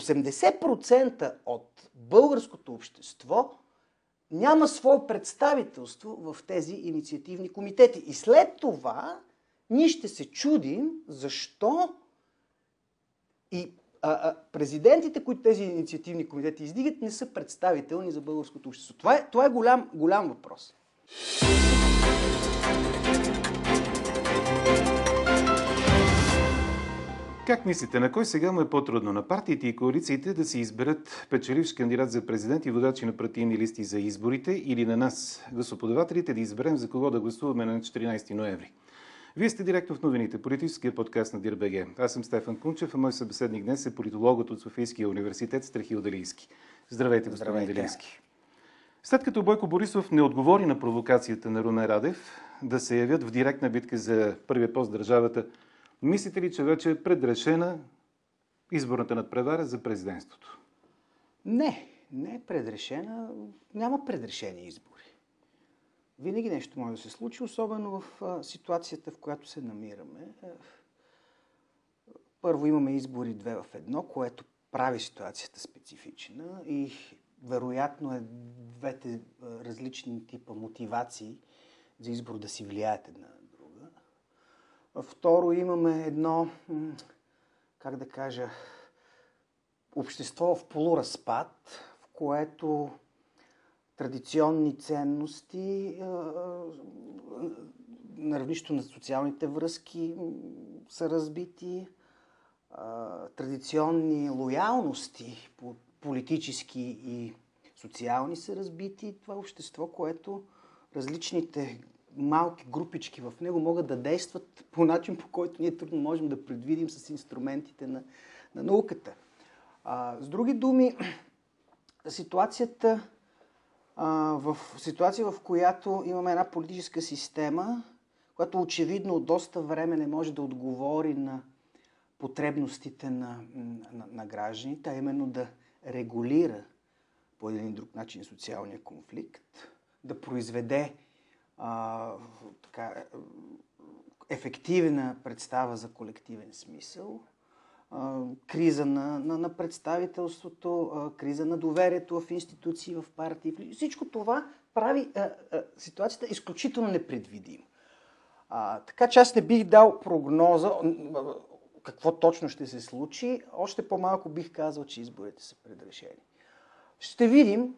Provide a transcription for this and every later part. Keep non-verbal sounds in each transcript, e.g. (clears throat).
80% от българското общество няма свое представителство в тези инициативни комитети. И след това ние ще се чудим защо и а, а, президентите, които тези инициативни комитети издигат, не са представителни за българското общество. Това е, това е голям, голям въпрос. Как мислите, на кой сега му е по-трудно? На партиите и коалициите да се изберат печеливш кандидат за президент и водачи на партийни листи за изборите или на нас, гласоподавателите, да изберем за кого да гласуваме на 14 ноември? Вие сте директно в новините, политическия подкаст на Дирбеге. Аз съм Стефан Кунчев, а мой събеседник днес е политологът от Софийския университет Страхил Делийски. Здравейте, господин Делийски. След като Бойко Борисов не отговори на провокацията на Румен Радев да се явят в директна битка за първия пост държавата, мислите ли, че вече е предрешена изборната надпревара за президентството? Не, не е предрешена. Няма предрешени избори. Винаги нещо може да се случи, особено в ситуацията, в която се намираме. Е, първо имаме избори две в едно, което прави ситуацията специфична и вероятно е двете различни типа мотивации за избор да си влияят една на. Второ, имаме едно, как да кажа, общество в полуразпад, в което традиционни ценности на равнището на социалните връзки са разбити, традиционни лоялности по политически и социални са разбити. Това е общество, което различните малки групички в него могат да действат по начин, по който ние трудно можем да предвидим с инструментите на, на науката. А, с други думи, (clears throat) ситуацията а, в ситуация, в която имаме една политическа система, която очевидно от доста време не може да отговори на потребностите на, на, на гражданите, а именно да регулира по един друг начин социалния конфликт, да произведе а, така, ефективна представа за колективен смисъл, а, криза на, на, на представителството, а, криза на доверието в институции, в партии. Всичко това прави а, а, ситуацията изключително непредвидима. А, така че аз не бих дал прогноза какво точно ще се случи. Още по-малко бих казал, че изборите са предрешени. Ще видим,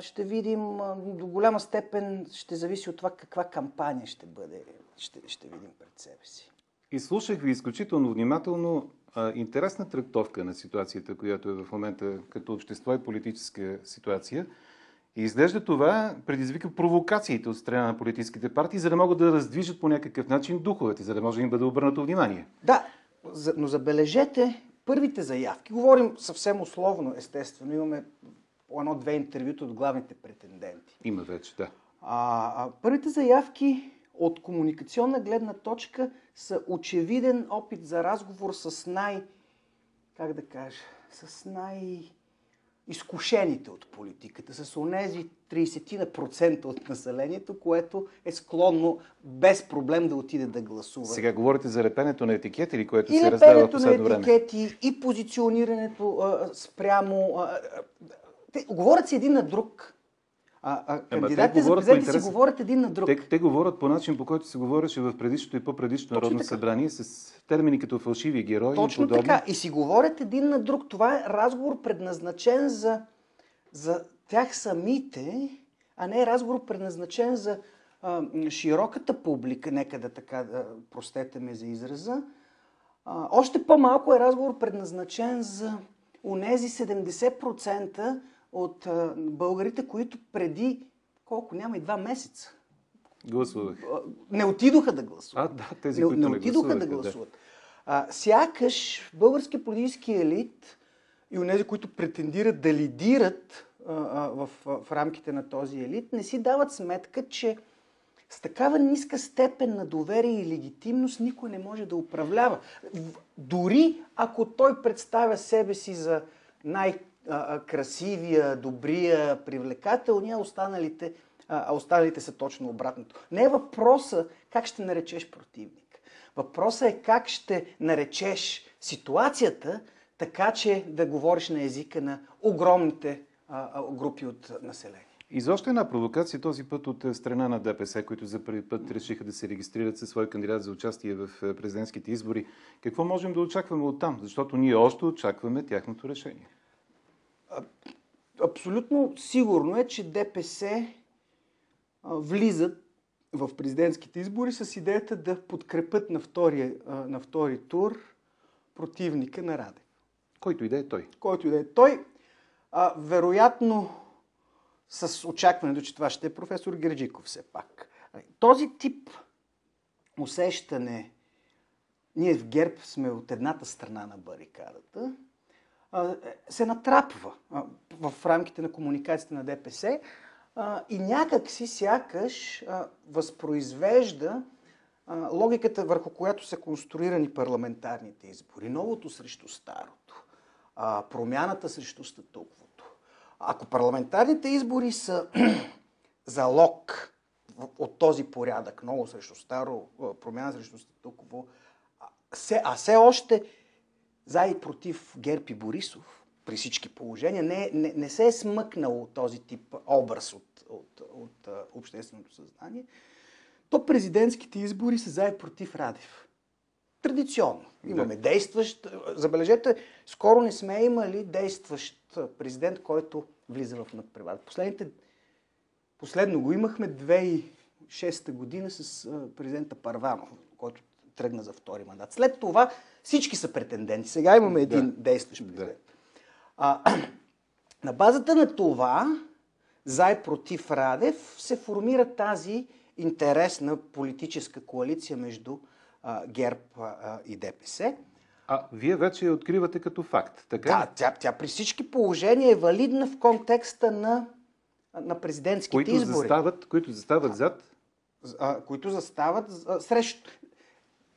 ще видим до голяма степен ще зависи от това каква кампания ще бъде, ще, ще видим пред себе си. И слушах ви изключително внимателно. Интересна трактовка на ситуацията, която е в момента като общество и политическа ситуация. И изглежда това предизвика провокациите от страна на политическите партии, за да могат да раздвижат по някакъв начин духовете, за да може да им бъде обърнато внимание. Да, но забележете първите заявки. Говорим съвсем условно, естествено. Имаме едно-две интервюта от главните претенденти. Има вече, да. А, а първите заявки от комуникационна гледна точка са очевиден опит за разговор с най... как да кажа? С най изкушените от политиката, с онези 30% от населението, което е склонно без проблем да отиде да гласува. Сега говорите за лепенето на етикети или което и се раздава в последно време? на етикети, и позиционирането а, спрямо... А, те говорят си един на друг. А, а кандидатите за президенти си говорят един на друг. Те, те говорят по начин, по който се говореше в предишното и по-предишното Народно така. събрание, с термини като фалшиви герои Точно и подобни. така. И си говорят един на друг. Това е разговор предназначен за, за тях самите, а не е разговор предназначен за а, широката публика, нека да така, да, простете ме за израза. А, още по-малко е разговор предназначен за унези 70% от а, българите, които преди колко няма и два месеца. Гласувах. Не отидоха да гласуват. А, да, тези, не, които не отидоха да гласуват. Да. А, сякаш българския политически елит и унези, които претендират да лидират а, а, в, в рамките на този елит, не си дават сметка, че с такава ниска степен на доверие и легитимност никой не може да управлява. Дори ако той представя себе си за най-красивия, добрия, привлекателния, останалите, а останалите са точно обратното. Не е въпроса как ще наречеш противник. Въпросът е как ще наречеш ситуацията, така че да говориш на езика на огромните а, а, групи от население. И за една провокация, този път от е, страна на ДПС, които за първи път решиха да се регистрират със свой кандидат за участие в е, президентските избори. Какво можем да очакваме от там? Защото ние още очакваме тяхното решение. Абсолютно сигурно е, че ДПС влизат в президентските избори с идеята да подкрепят на втори, на втори тур противника на Радев. Който и да е той. Който и да е той. А, вероятно с очакването, че това ще е професор Герджиков все пак. Този тип усещане, ние в ГЕРБ сме от едната страна на барикадата, се натрапва в рамките на комуникацията на ДПС и някак си сякаш възпроизвежда логиката, върху която са конструирани парламентарните избори. Новото срещу старото, промяната срещу статуквото. Ако парламентарните избори са (clears throat) залог от този порядък, ново срещу старо, промяна срещу статукво, а все още за и против Герб и Борисов, при всички положения, не, не, не се е смъкнал този тип образ от, от, от, от общественото съзнание, то президентските избори са за и против Радев. Традиционно. Имаме да. действащ. Забележете, скоро не сме имали действащ президент, който влиза в надпревара. Последните, последно го имахме 2006 година с президента Парванов, който тръгна за втори мандат. След това всички са претенденти. Сега имаме един да. действащ президент. Да. А, (clears throat) на базата на това, за и против Радев, се формира тази интересна политическа коалиция между а, ГЕРБ а, и ДПС. А вие вече я откривате като факт, така Да, тя, тя при всички положения е валидна в контекста на, на президентските които избори. Застават, които застават зад? А, които застават а, срещу...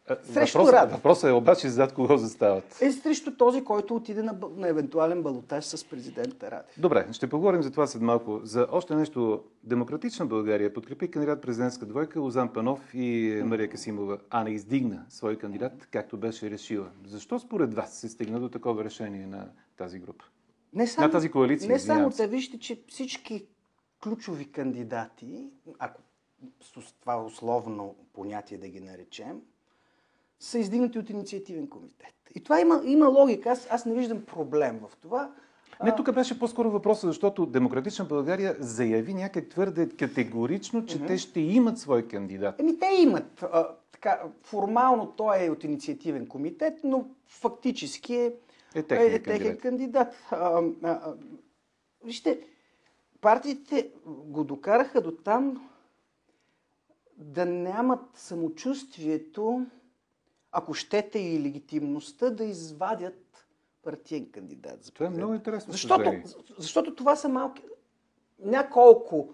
Срещу въпросът, Радев. въпросът е обаче зад кого застават. Е срещу този, който отиде на, на евентуален балотаж с президента Радев. Добре, ще поговорим за това след малко. За още нещо. Демократична България подкрепи кандидат президентска двойка Лозан Панов и Мария Касимова, а не издигна свой кандидат, както беше решила. Защо според вас се стигна до такова решение на тази група? Не само, на тази коалиция, Не само да вижте, че всички ключови кандидати, ако с това условно понятие да ги наречем, са издигнати от инициативен комитет. И това има, има логика. Аз, аз не виждам проблем в това. Не, тук беше по-скоро въпроса, защото Демократична България заяви някак твърде категорично, че mm-hmm. те ще имат свой кандидат. Еми, те имат. А, така, формално той е от инициативен комитет, но фактически е, е техен е, кандидат. кандидат. А, а, а, вижте, партиите го докараха до там да нямат самочувствието, ако щете и легитимността да извадят партиен кандидат. За това е много интересно. Защото, защото това са малки, няколко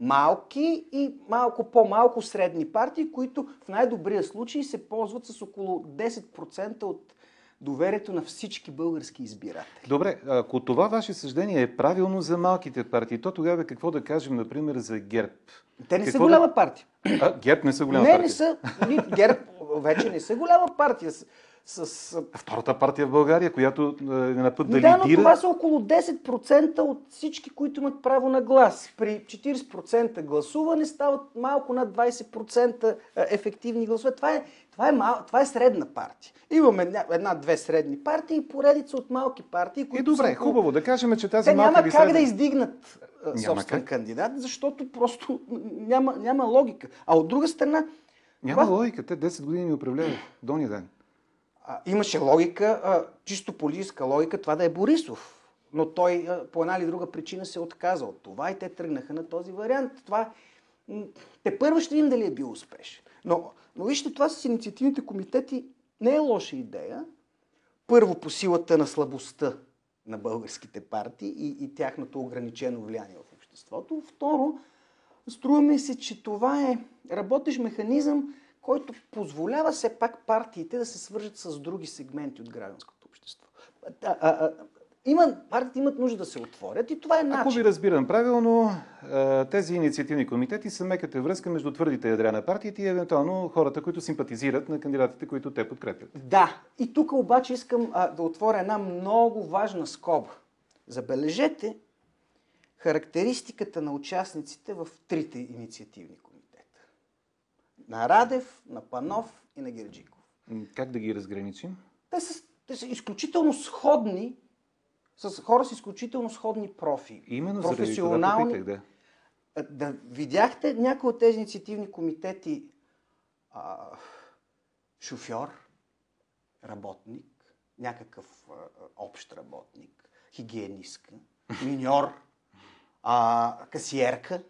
малки и малко по-малко средни партии, които в най-добрия случай се ползват с около 10% от доверието на всички български избиратели. Добре, ако това ваше съждение е правилно за малките партии, то тогава какво да кажем, например, за ГЕРБ? Те не какво са голяма партия. А, ГЕРБ не са голяма не, партия? Не, не са. ГЕРБ вече не са голяма партия. С, с... Втората партия в България, която е на път да, да лидира... но това са около 10% от всички, които имат право на глас. При 40% гласуване стават малко над 20% ефективни гласове. Това е, това е, мал... това е средна партия. Имаме една-две средни партии и поредица от малки партии, които И добре, са... хубаво да кажем, че тази Те малка няма как средна... да издигнат Няма собствен как. кандидат, защото просто няма, няма логика. А от друга страна, Няма това- логика. Те 10 години ни управляват. До ни ден. А, имаше логика, а, чисто политическа логика, това да е Борисов. Но той а, по една или друга причина се отказа от това и те тръгнаха на този вариант. Това, те първо ще видим дали е бил успешен. Но, но вижте, това с инициативните комитети не е лоша идея. Първо по силата на слабостта на българските партии и, и тяхното ограничено влияние в обществото. Второ, струва ми се, че това е работещ механизъм, който позволява все пак партиите да се свържат с други сегменти от гражданското общество. А, а, а, има, партиите имат нужда да се отворят и това е начин. Ако ви разбирам правилно, тези инициативни комитети са меката връзка между твърдите ядра на партиите и евентуално хората, които симпатизират на кандидатите, които те подкрепят. Да, и тук обаче искам а, да отворя една много важна скоба. Забележете характеристиката на участниците в трите инициативни комитета. На Радев, на Панов и на Герджиков. Как да ги разграничим? Те са, те са изключително сходни с хора с изключително сходни профили. Именно професионални. Това да. да видяхте някои от тези инициативни комитети а, шофьор, работник, някакъв а, общ работник, хигиенистка, миньор, а, касиерка.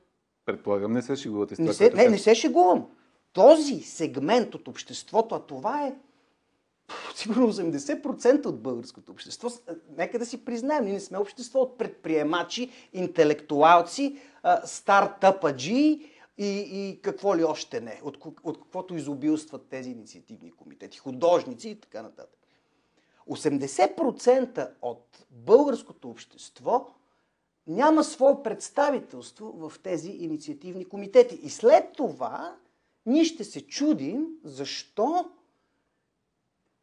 Предполагам, не се шегувате с това. Не се, не, не се шегувам. Този сегмент от обществото, а това е сигурно 80% от българското общество, нека да си признаем, ние не сме общество от предприемачи, интелектуалци, стартъпаджи и, и какво ли още не, от, от каквото изобилстват тези инициативни комитети, художници и така нататък. 80% от българското общество няма свое представителство в тези инициативни комитети. И след това ние ще се чудим защо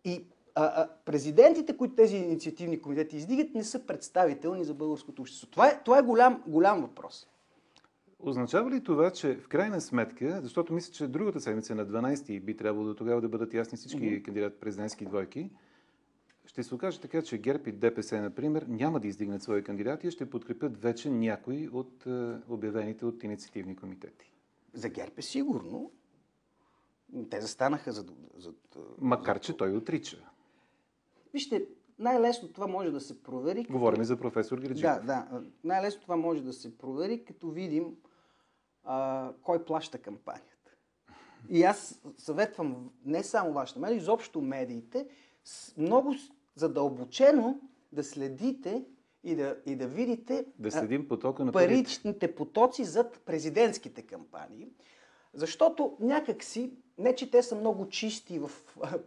и а, а, президентите, които тези инициативни комитети издигат, не са представителни за българското общество. Това е, това е голям, голям въпрос. Означава ли това, че в крайна сметка, защото мисля, че другата седмица на 12 би трябвало до тогава да бъдат ясни всички mm-hmm. кандидат президентски двойки, ще се окаже така, че ГЕРБ и ДПС, например, няма да издигнат свои кандидати и ще подкрепят вече някои от е, обявените от инициативни комитети. За ГЕРБ е сигурно, те застанаха за... за Макар, че той отрича. Вижте, най-лесно това може да се провери. Говорим като... за професор Гриджиков. Да, да. Най-лесно това може да се провери, като видим а, кой плаща кампанията. И аз съветвам не само вашата медия, изобщо медиите, много задълбочено да следите и да, и да видите да следим потока на паричните потоци зад президентските кампании. Защото някакси не, че те са много чисти в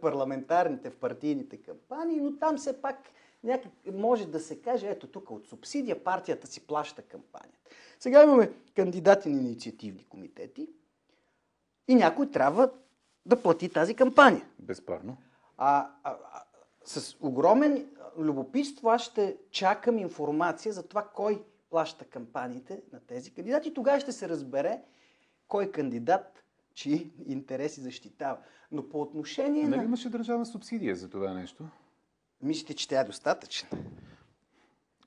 парламентарните, в партийните кампании, но там все пак някак може да се каже, ето тук от субсидия партията си плаща кампанията. Сега имаме кандидати на инициативни комитети и някой трябва да плати тази кампания. Безспорно. А, а, а, с огромен любопитство аз ще чакам информация за това кой плаща кампаниите на тези кандидати. Тогава ще се разбере кой кандидат чии интереси защитава. Но по отношение нали на... имаше държавна субсидия за това нещо? Мислите, че тя е достатъчна?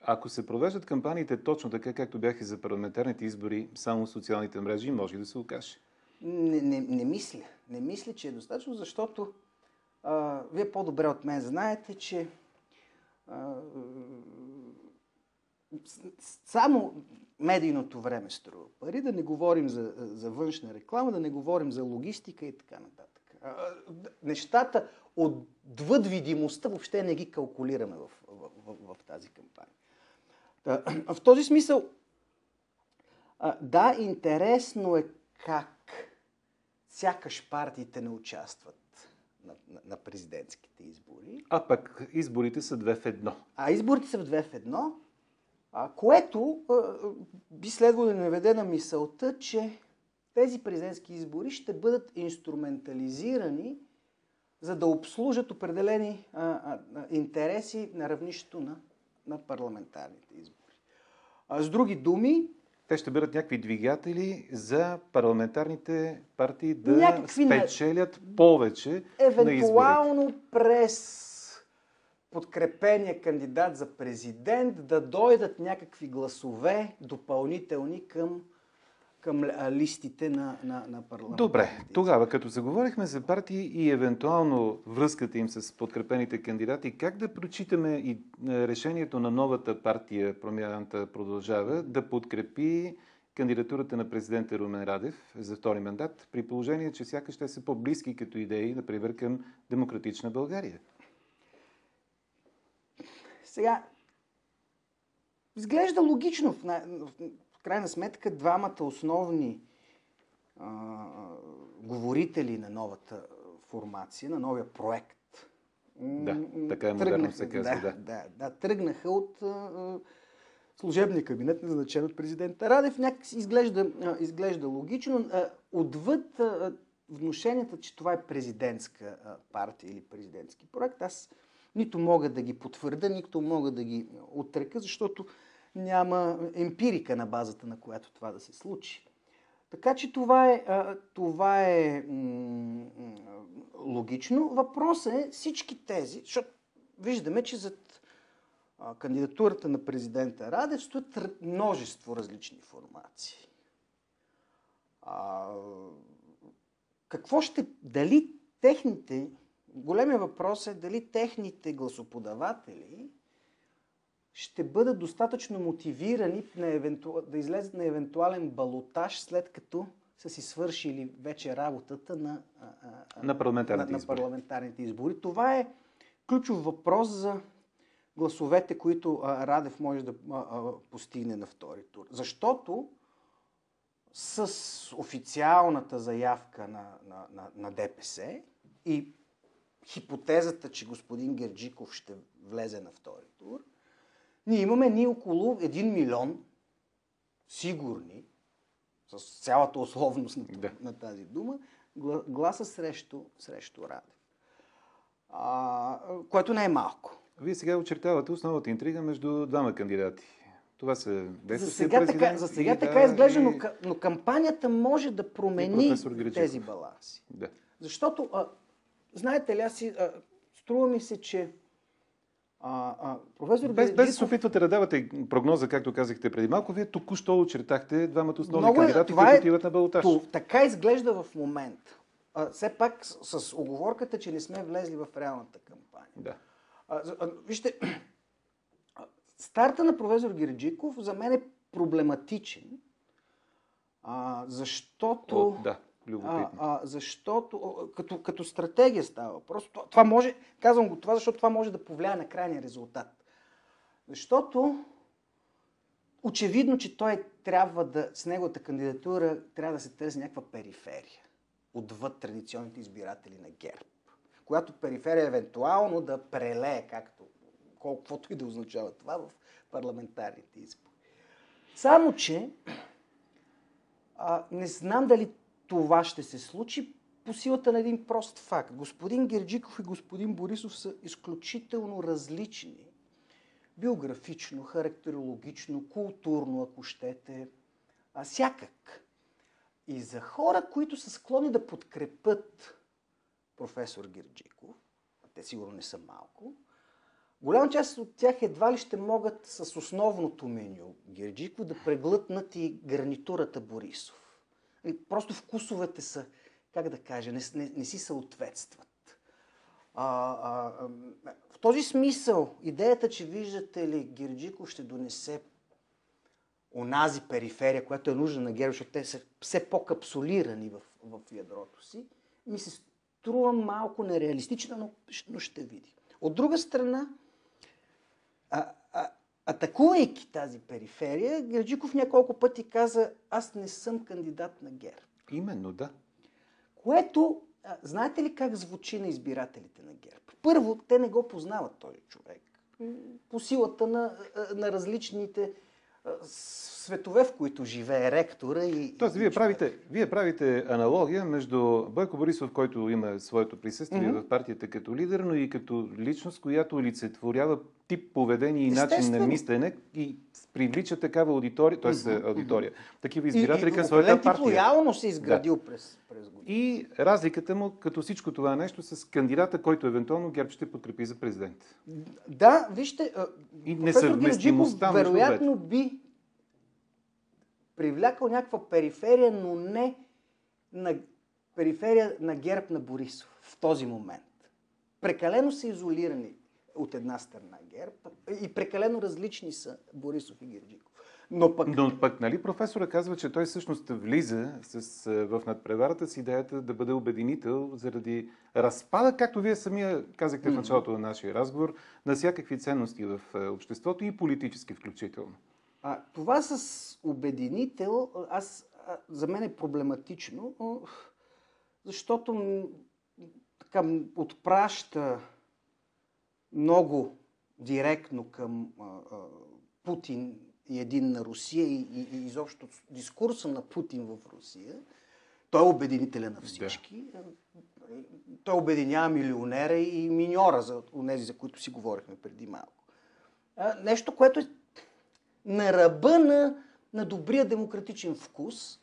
Ако се провеждат кампаниите точно така, както бяха за парламентарните избори, само в социалните мрежи, може да се окаже? Не, не, не мисля. Не мисля, че е достатъчно, защото а, вие по-добре от мен знаете, че а, само медийното време струва пари, да не говорим за, за външна реклама, да не говорим за логистика и така нататък. Нещата отвъд видимостта въобще не ги калкулираме в, в, в, в тази кампания. В този смисъл, да, интересно е как сякаш партиите не участват на, на, на президентските избори. А пък изборите са две в едно. А изборите са в две в едно. А, което а, би следвало да наведе на мисълта, че тези президентски избори ще бъдат инструментализирани, за да обслужат определени а, а, интереси на равнището на, на парламентарните избори. А, с други думи, те ще бъдат някакви двигатели за парламентарните партии да някакви спечелят повече Евентуално на през подкрепения кандидат за президент да дойдат някакви гласове допълнителни към, към листите на, на, на парламента. Добре, тогава като заговорихме за партии и евентуално връзката им с подкрепените кандидати, как да прочитаме и е, решението на новата партия Промяната продължава да подкрепи кандидатурата на президента Румен Радев за втори мандат, при положение, че сякаш те са по-близки като идеи, например, към демократична България? Сега, изглежда логично в, в крайна сметка двамата основни а, говорители на новата формация, на новия проект Да, така е модерно се казва, да. да. да, да, тръгнаха от а, служебния кабинет, назначен от президента Радев. Някак изглежда, а, изглежда логично. А, отвъд а, внушенията, че това е президентска а, партия или президентски проект, аз нито мога да ги потвърда, нито мога да ги отрека, защото няма емпирика на базата, на която това да се случи. Така че това е, това е логично. Въпросът е всички тези, защото виждаме, че зад кандидатурата на президента Радев стоят множество различни формации. А, какво ще, дали техните, големия въпрос е дали техните гласоподаватели ще бъдат достатъчно мотивирани на евенту... да излезат на евентуален балотаж, след като са си свършили вече работата на, а, а, На парламентарните на, избори. на парламентарните избори. Това е ключов въпрос за гласовете, които а, Радев може да а, а, постигне на втори тур. Защото с официалната заявка на, на, на, на ДПС и хипотезата, че господин Герджиков ще влезе на втори тур, ние имаме ни около 1 милион сигурни, с цялата условност на, Да. на тази дума, гла- гласа срещу, срещу Радев. А, което не е малко. Вие сега очертавате основната интрига между двама кандидати. Това са За сега, така, за сега и, така да, изглежда, но, и- ка- но кампанията може да промени тези баланси. Да. Защото, а, знаете ли, аз си, а, струва ми се, че а, а, професор Без, без да се опитвате да давате прогноза, както казахте преди малко, вие току-що очертахте двамата основни Много е- кандидати, които е- отиват на балотаж. То, така изглежда в момента. А, все пак с, с оговорката, че не сме влезли в реалната кампания. Да. А, а, вижте, (clears throat) старта на професор Герджиков за мен е проблематичен, а, защото... О, да, любопитно. а, защото а, като, като стратегия става въпрос. Това, това може, казвам го това, защото това може да повлияе на крайния резултат. Защото очевидно, че той трябва да, с неговата кандидатура трябва да се търси някаква периферия отвъд традиционните избиратели на ГЕРБ. Която периферия евентуално да прелее, както колкото и да означава това в парламентарните избори. Само, че а, не знам дали това ще се случи по силата на един прост факт. Господин Герджиков и господин Борисов са изключително различни. Биографично, характерологично, културно, ако щете, а всякак. И за хора, които са склонни да подкрепят професор Герджиков, те сигурно не са малко, Голяма част от тях едва ли ще могат с основното меню Герджиков да преглътнат и гарнитурата Борисов. Просто вкусовете са, как да кажа, не, не, не си съответстват. А, а, в този смисъл, идеята, че виждате ли, Герджиков ще донесе онази периферия, която е нужна на ГЕРБ, защото те са все по-капсулирани в, в ядрото си, ми се струва малко нереалистична, но, но ще видим. От друга страна, а, атакувайки тази периферия, Герджиков няколко пъти каза, аз не съм кандидат на ГЕРБ. Именно, да. Което, а, знаете ли как звучи на избирателите на ГЕРБ? Първо, те не го познават този човек. По силата на, на различните светове, в които живее ректора и... Тоест, и вие човек. правите, вие правите аналогия между Бойко Борисов, който има своето присъствие Мгм. в партията като лидер, но и като личност, която олицетворява тип поведение и начин на мислене и привлича такава аудитория, т.е. Мгм. аудитория, такива избиратели към своята тип партия. лоялно се изградил през, през години. И разликата му, като всичко това нещо, с кандидата, който евентуално ГЕРБ ще подкрепи за президент. Да, вижте, а, И несъвместимостта вероятно би привлякал някаква периферия, но не на периферия на ГЕРБ на Борисов в този момент. Прекалено са изолирани от една страна ГЕРБ и прекалено различни са Борисов и Герджиков. Но пък Но пък, нали, професора казва, че той всъщност влиза с, а, в надпреварата с идеята да бъде обединител заради разпада, както вие самия казахте в началото на нашия разговор, на всякакви ценности в а, обществото и политически включително. А, това с обединител, аз, а, за мен е проблематично, защото така отпраща много директно към а, а, Путин и един на Русия и, и, и изобщо дискурса на Путин в Русия, той е обединителя на всички. Да. Той обединява милионера и миньора, за тези, за които си говорихме преди малко. А, нещо, което е на ръба на, на добрия демократичен вкус.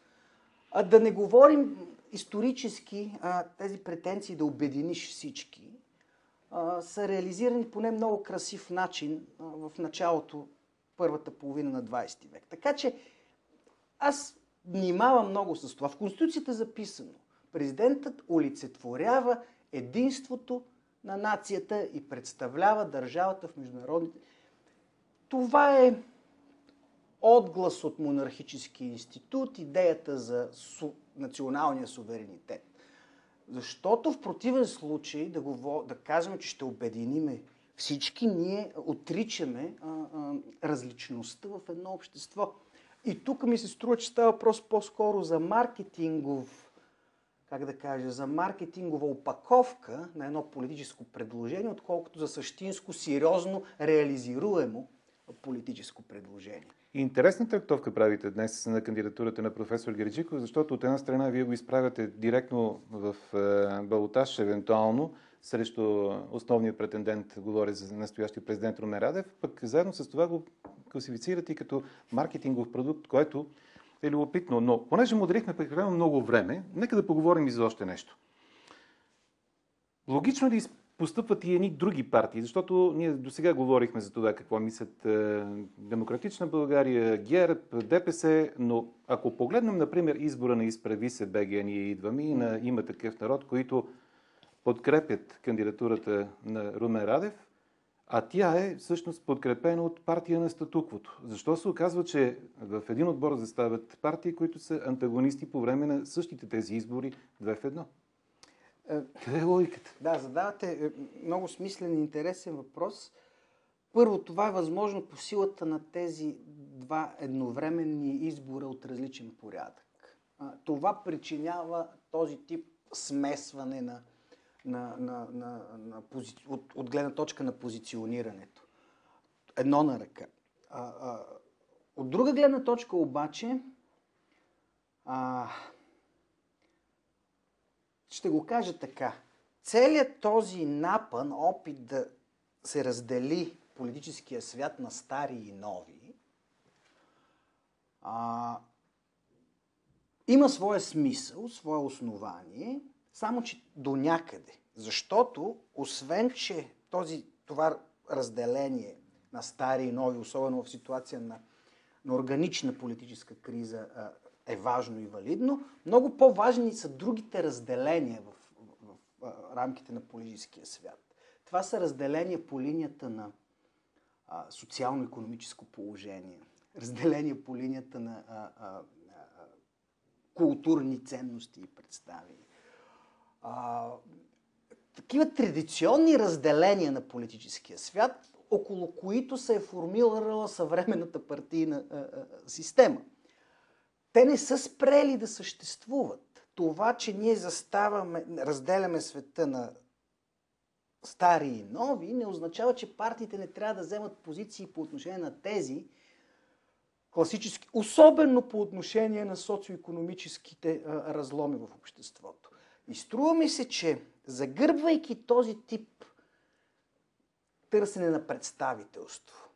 А да не говорим исторически а, тези претенции да обединиш всички са реализирани по не много красив начин а, в началото, първата половина на 20 век. Така че аз внимавам много с това. В Конституцията е записано. Президентът олицетворява единството на нацията и представлява държавата в международните. Това е отглас от монархически институт, идеята за су, националния суверенитет. Защото в противен случай да, го, да кажем, че ще обединиме всички, ние отричаме а, а, различността в едно общество. И тук ми се струва, че става въпрос по-скоро за маркетингов, как да кажа, за маркетингова опаковка на едно политическо предложение, отколкото за същинско, сериозно, реализируемо политическо предложение. Интересна трактовка правите днес на кандидатурата на професор Гериджиков, защото от една страна вие го изправяте директно в е, балотаж, евентуално, срещу основния претендент, говоря за настоящия президент Румен Радев, пък заедно с това го класифицирате и като маркетингов продукт, което е любопитно. Но понеже му отделихме прекалено много време, нека да поговорим и за още нещо. Логично ли постъпват и едни други партии, защото ние до сега говорихме за това какво мислят е, Демократична България, ГЕРБ, ДПС, но ако погледнем, например, избора на изправи се БГ, ние идваме и на има такъв народ, които подкрепят кандидатурата на Румен Радев, а тя е всъщност подкрепена от партия на статуквото. Защо се оказва, че в един отбор застават партии, които са антагонисти по време на същите тези избори две в едно? Къде е логиката? Да, задавате е, много смислен и интересен въпрос. Първо, това е възможно по силата на тези два едновременни избора от различен порядък. Това причинява този тип смесване на, на, на, на, на пози... от, от гледна точка на позиционирането. Едно на ръка. От друга гледна точка обаче, а, ще го кажа така. Целият този напън, опит да се раздели политическия свят на стари и нови, а, има своя смисъл, свое основание, само че до някъде. Защото, освен, че този, това разделение на стари и нови, особено в ситуация на, на органична политическа криза, е важно и валидно. Много по-важни са другите разделения в, в, в рамките на политическия свят. Това са разделения по линията на социално-економическо положение, разделения по линията на а, а, а, културни ценности и представи. А, такива традиционни разделения на политическия свят, около които се е формирала съвременната партийна а, а, система – те не са спрели да съществуват. Това, че ние заставаме, разделяме света на стари и нови, не означава, че партиите не трябва да вземат позиции по отношение на тези класически, особено по отношение на социо-економическите разломи в обществото. И струва ми се, че загърбвайки този тип търсене на представителство,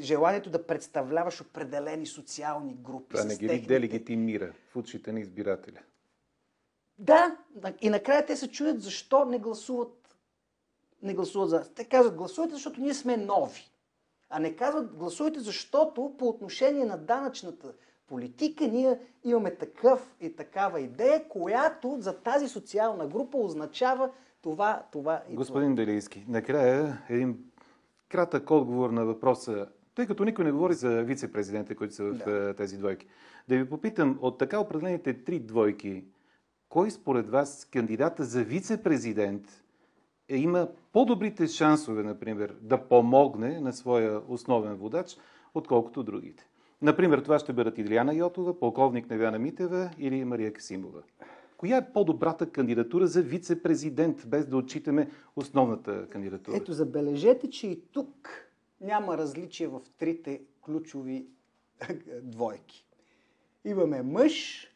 желанието да представляваш определени социални групи. Това не ги техните... делегитимира в очите на избирателя. Да, и накрая те се чуят защо не гласуват, не гласуват за Те казват, гласувайте, защото ние сме нови. А не казват, гласувайте, защото по отношение на данъчната политика ние имаме такъв и такава идея, която за тази социална група означава това, това и Господин това. Делийски, накрая един кратък отговор на въпроса, тъй като никой не говори за вице-президенти, които са в да. тези двойки. Да ви попитам, от така определените три двойки, кой според вас кандидата за вице-президент е, има по-добрите шансове, например, да помогне на своя основен водач, отколкото другите? Например, това ще бъдат Илияна Йотова, полковник Невяна Митева или Мария Касимова. Коя е по-добрата кандидатура за вице-президент, без да отчитаме основната кандидатура? Ето, забележете, че и тук няма различие в трите ключови (laughs) двойки. Имаме мъж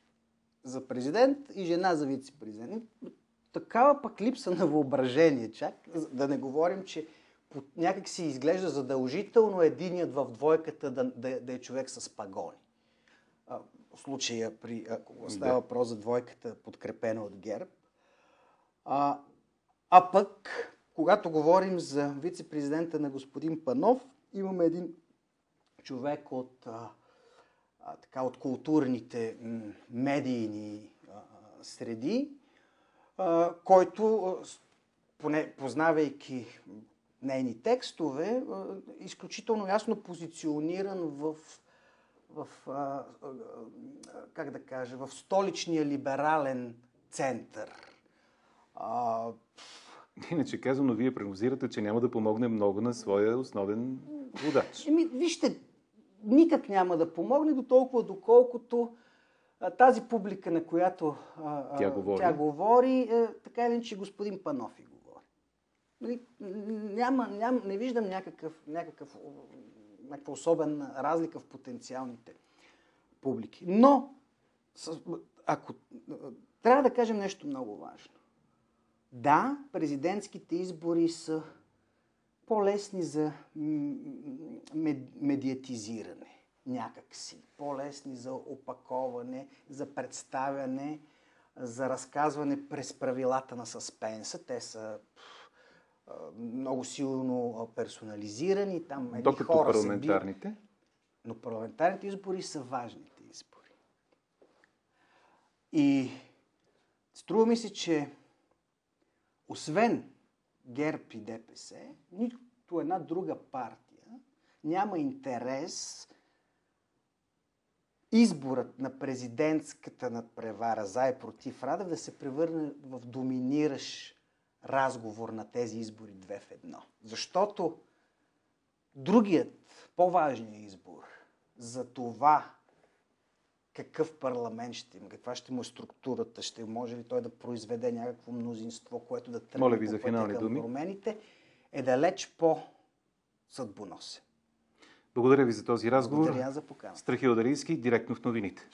за президент и жена за вице-президент. Такава пък липса на въображение, чак да не говорим, че някак си изглежда задължително единият в двойката да, да, да е човек с пагони. Случая, при, ако става въпрос за двойката, подкрепена от ГЕРБ. А, а пък, когато говорим за вице-президента на господин Панов, имаме един човек от, а, а, така, от културните м, медийни а, среди, а, който, поне познавайки нейни текстове, изключително ясно позициониран в, в как да кажа, в столичния либерален център. А... (laughs) Иначе казано, вие прогнозирате, че няма да помогне много на своя основен водач. Еми, вижте, никак няма да помогне до толкова, доколкото а, тази публика, на която а, тя говори, тя говори е, така или иначе господин Панофи го Нали, няма, няма, не виждам някакъв, някакъв, някаква особена разлика в потенциалните публики. Но, ако трябва да кажем нещо много важно. Да, президентските избори са по-лесни за медиатизиране някакси, по-лесни за опаковане, за представяне, за разказване през правилата на съспенса. Те са много силно персонализирани. Там Докато хора парламентарните? Би... Но парламентарните избори са важните избори. И струва ми се, че освен ГЕРБ и ДПС, нито една друга партия няма интерес изборът на президентската надпревара за и против Радев да се превърне в доминиращ разговор на тези избори две в едно. Защото другият, по-важният избор за това какъв парламент ще има, каква ще му е структурата, ще може ли той да произведе някакво мнозинство, което да тръгне Моля ви за финални думи. промените, е далеч по-съдбоносен. Благодаря ви за този разговор. Благодаря за покана. Страхил Дарийски, директно в новините.